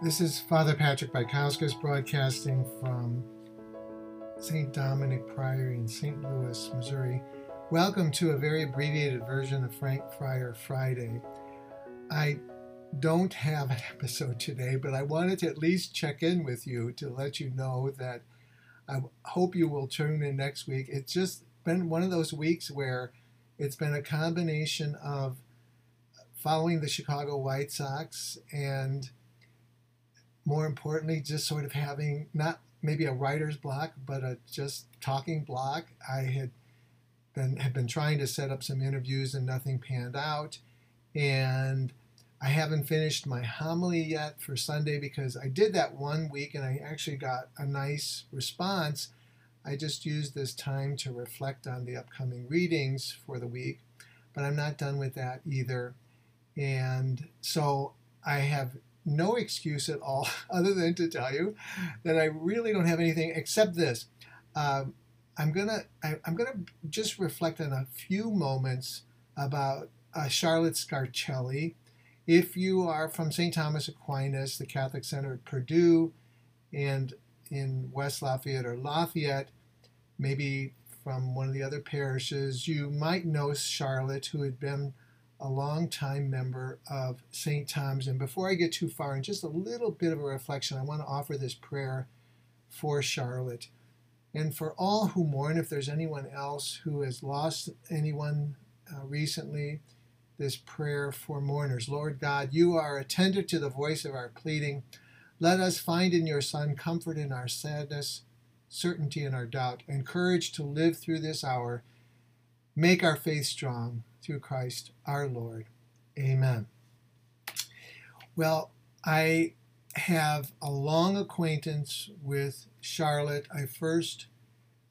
This is Father Patrick Baikauskas broadcasting from St. Dominic Priory in St. Louis, Missouri. Welcome to a very abbreviated version of Frank Friar Friday. I don't have an episode today, but I wanted to at least check in with you to let you know that I hope you will tune in next week. It's just been one of those weeks where it's been a combination of following the Chicago White Sox and more importantly, just sort of having not maybe a writer's block, but a just talking block. I had been had been trying to set up some interviews and nothing panned out, and I haven't finished my homily yet for Sunday because I did that one week and I actually got a nice response. I just used this time to reflect on the upcoming readings for the week, but I'm not done with that either. And so I have no excuse at all other than to tell you that I really don't have anything except this. Um, I'm gonna I, am gonna just reflect on a few moments about uh, Charlotte Scarcelli. If you are from St. Thomas Aquinas, the Catholic Center at Purdue, and in West Lafayette or Lafayette, maybe from one of the other parishes, you might know Charlotte, who had been a long-time member of St. Thomas. And before I get too far, and just a little bit of a reflection, I want to offer this prayer for Charlotte and for all who mourn. If there's anyone else who has lost anyone uh, recently, this prayer for mourners. Lord God, you are attentive to the voice of our pleading. Let us find in your Son comfort in our sadness, certainty in our doubt, and courage to live through this hour. Make our faith strong through Christ our Lord. Amen. Well, I have a long acquaintance with Charlotte. I first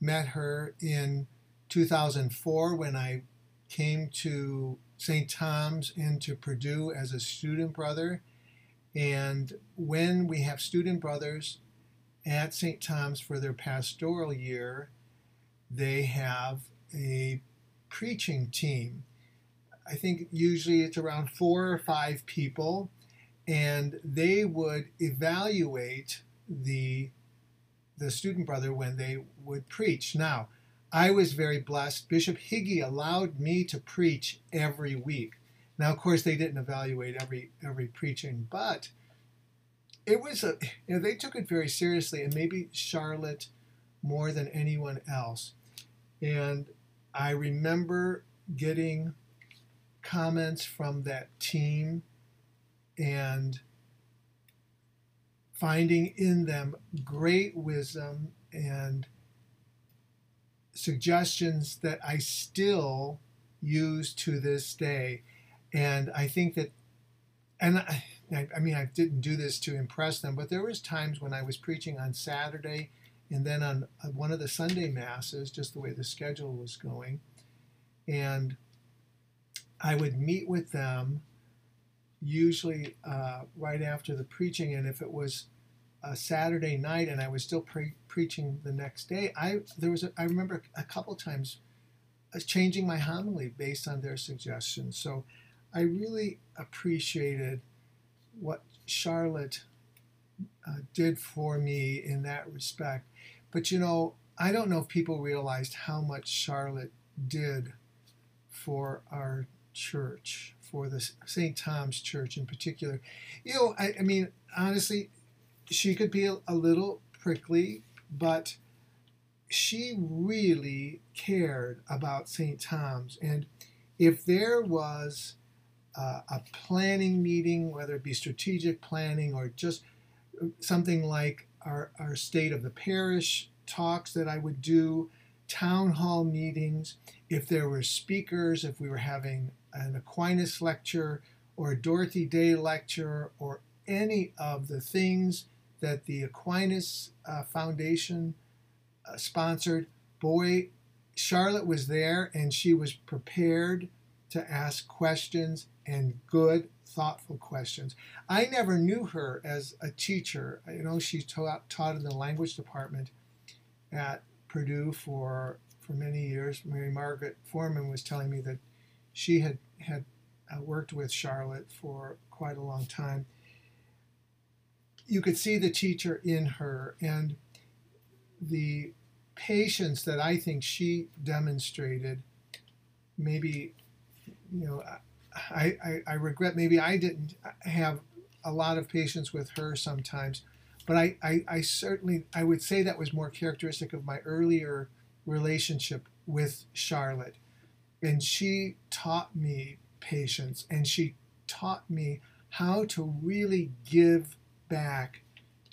met her in 2004 when I came to St. Tom's into Purdue as a student brother. And when we have student brothers at St. Tom's for their pastoral year, they have a preaching team. I think usually it's around four or five people, and they would evaluate the the student brother when they would preach. Now, I was very blessed. Bishop Higi allowed me to preach every week. Now, of course, they didn't evaluate every every preaching, but it was a you know they took it very seriously, and maybe Charlotte more than anyone else. And I remember getting comments from that team and finding in them great wisdom and suggestions that I still use to this day. And I think that, and I, I mean, I didn't do this to impress them, but there was times when I was preaching on Saturday and then on uh, one of the Sunday masses, just the way the schedule was going. And I would meet with them usually uh, right after the preaching, and if it was a Saturday night and I was still pre- preaching the next day, I there was a, I remember a couple times uh, changing my homily based on their suggestions. So I really appreciated what Charlotte uh, did for me in that respect. But you know, I don't know if people realized how much Charlotte did for our church, for the St. Tom's Church in particular. You know, I, I mean, honestly, she could be a, a little prickly, but she really cared about St. Tom's. And if there was uh, a planning meeting, whether it be strategic planning or just something like our, our state of the parish talks that I would do, town hall meetings, if there were speakers, if we were having an Aquinas lecture or a Dorothy Day lecture or any of the things that the Aquinas uh, Foundation uh, sponsored, boy, Charlotte was there and she was prepared to ask questions and good, thoughtful questions. I never knew her as a teacher. You know, she taught, taught in the language department at Purdue for for many years. Mary Margaret Foreman was telling me that she had had uh, worked with Charlotte for quite a long time. you could see the teacher in her and the patience that I think she demonstrated. Maybe, you know, I, I, I regret maybe I didn't have a lot of patience with her sometimes, but I, I, I certainly I would say that was more characteristic of my earlier relationship with Charlotte. And she taught me patience and she taught me how to really give back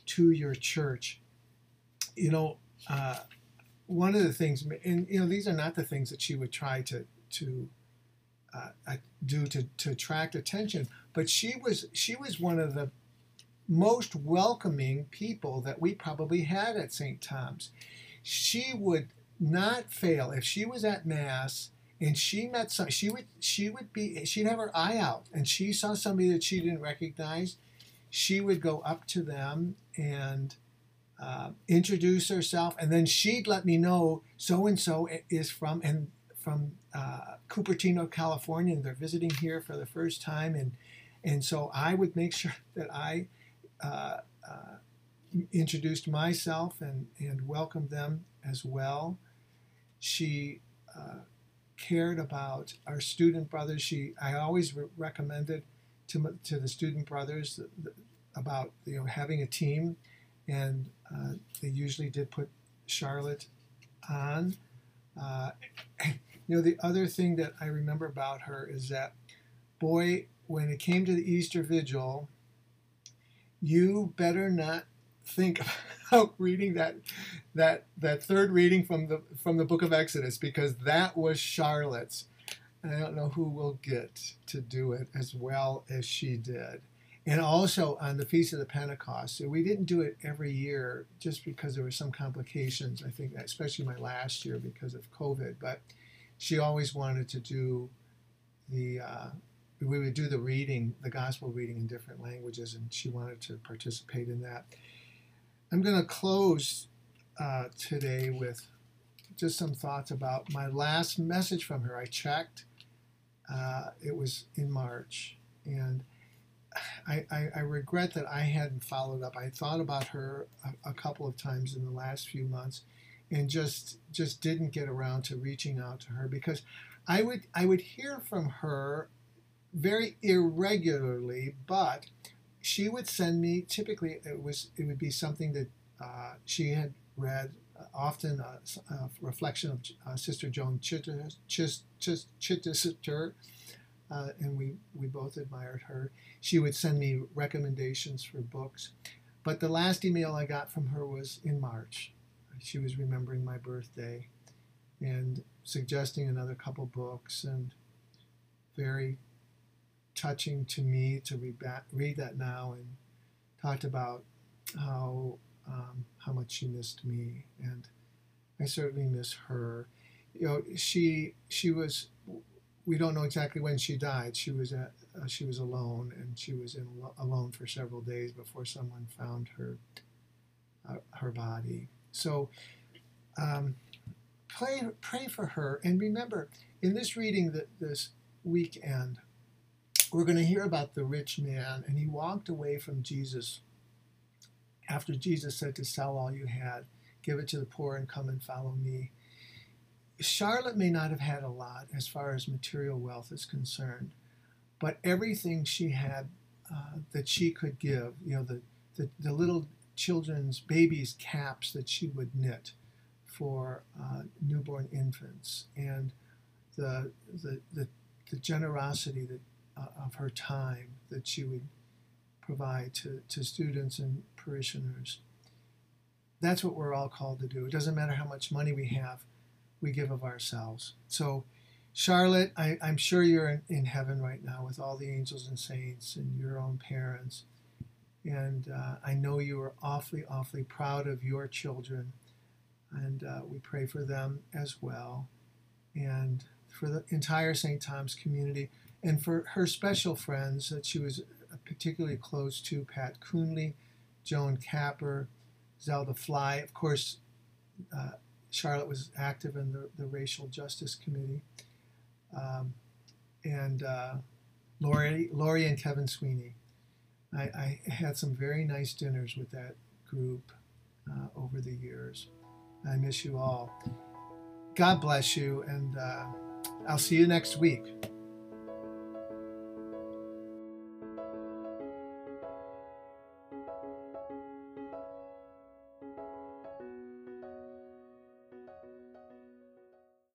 to your church. You know, uh, one of the things, and you know, these are not the things that she would try to to uh, do to, to attract attention, but she was she was one of the most welcoming people that we probably had at St. Tom's. She would not fail if she was at mass and she met some she would she would be she'd have her eye out and she saw somebody that she didn't recognize she would go up to them and uh, introduce herself and then she'd let me know so and so is from and from uh, Cupertino, California, and they're visiting here for the first time, and and so I would make sure that I uh, uh, introduced myself and and welcomed them as well. She uh, cared about our student brothers. She I always re- recommended to to the student brothers about you know having a team, and uh, they usually did put Charlotte on. Uh, you know, the other thing that I remember about her is that, boy, when it came to the Easter Vigil, you better not think about reading that that that third reading from the from the book of Exodus because that was Charlotte's. And I don't know who will get to do it as well as she did. And also on the Feast of the Pentecost, we didn't do it every year just because there were some complications. I think, especially my last year because of COVID. But she always wanted to do the uh, we would do the reading, the gospel reading in different languages, and she wanted to participate in that. I'm going to close uh, today with just some thoughts about my last message from her. I checked; uh, it was in March, and I, I, I, regret that I hadn't followed up. I thought about her a, a couple of times in the last few months, and just just didn't get around to reaching out to her because I would I would hear from her very irregularly, but she would send me. Typically, it was it would be something that uh, she had read, uh, often a, a, reflection of uh, Sister Joan Chittister, uh, and we we both admired her. She would send me recommendations for books, but the last email I got from her was in March, she was remembering my birthday and suggesting another couple books and very touching to me to read, back, read that now and talked about how um, how much she missed me and I certainly miss her. You know, she she was. We don't know exactly when she died. She was at uh, she was alone and she was in alone for several days before someone found her uh, her body. So um, pray, pray for her. And remember, in this reading that this weekend, we're going to hear about the rich man, and he walked away from Jesus after Jesus said to sell all you had, give it to the poor, and come and follow me. Charlotte may not have had a lot as far as material wealth is concerned, but everything she had uh, that she could give, you know, the, the, the little children's babies' caps that she would knit for uh, newborn infants, and the the, the, the generosity that uh, of her time that she would provide to, to students and parishioners. That's what we're all called to do. It doesn't matter how much money we have, we give of ourselves. So, Charlotte, I, am sure you're in, in heaven right now with all the angels and saints and your own parents and uh, I know you are awfully, awfully proud of your children. And uh, we pray for them as well. And for the entire St. Thomas community. And for her special friends that she was particularly close to Pat Coonley, Joan Capper, Zelda Fly. Of course, uh, Charlotte was active in the, the Racial Justice Committee. Um, and uh, Lori and Kevin Sweeney I, I had some very nice dinners with that group uh, over the years. I miss you all. God bless you, and uh, I'll see you next week.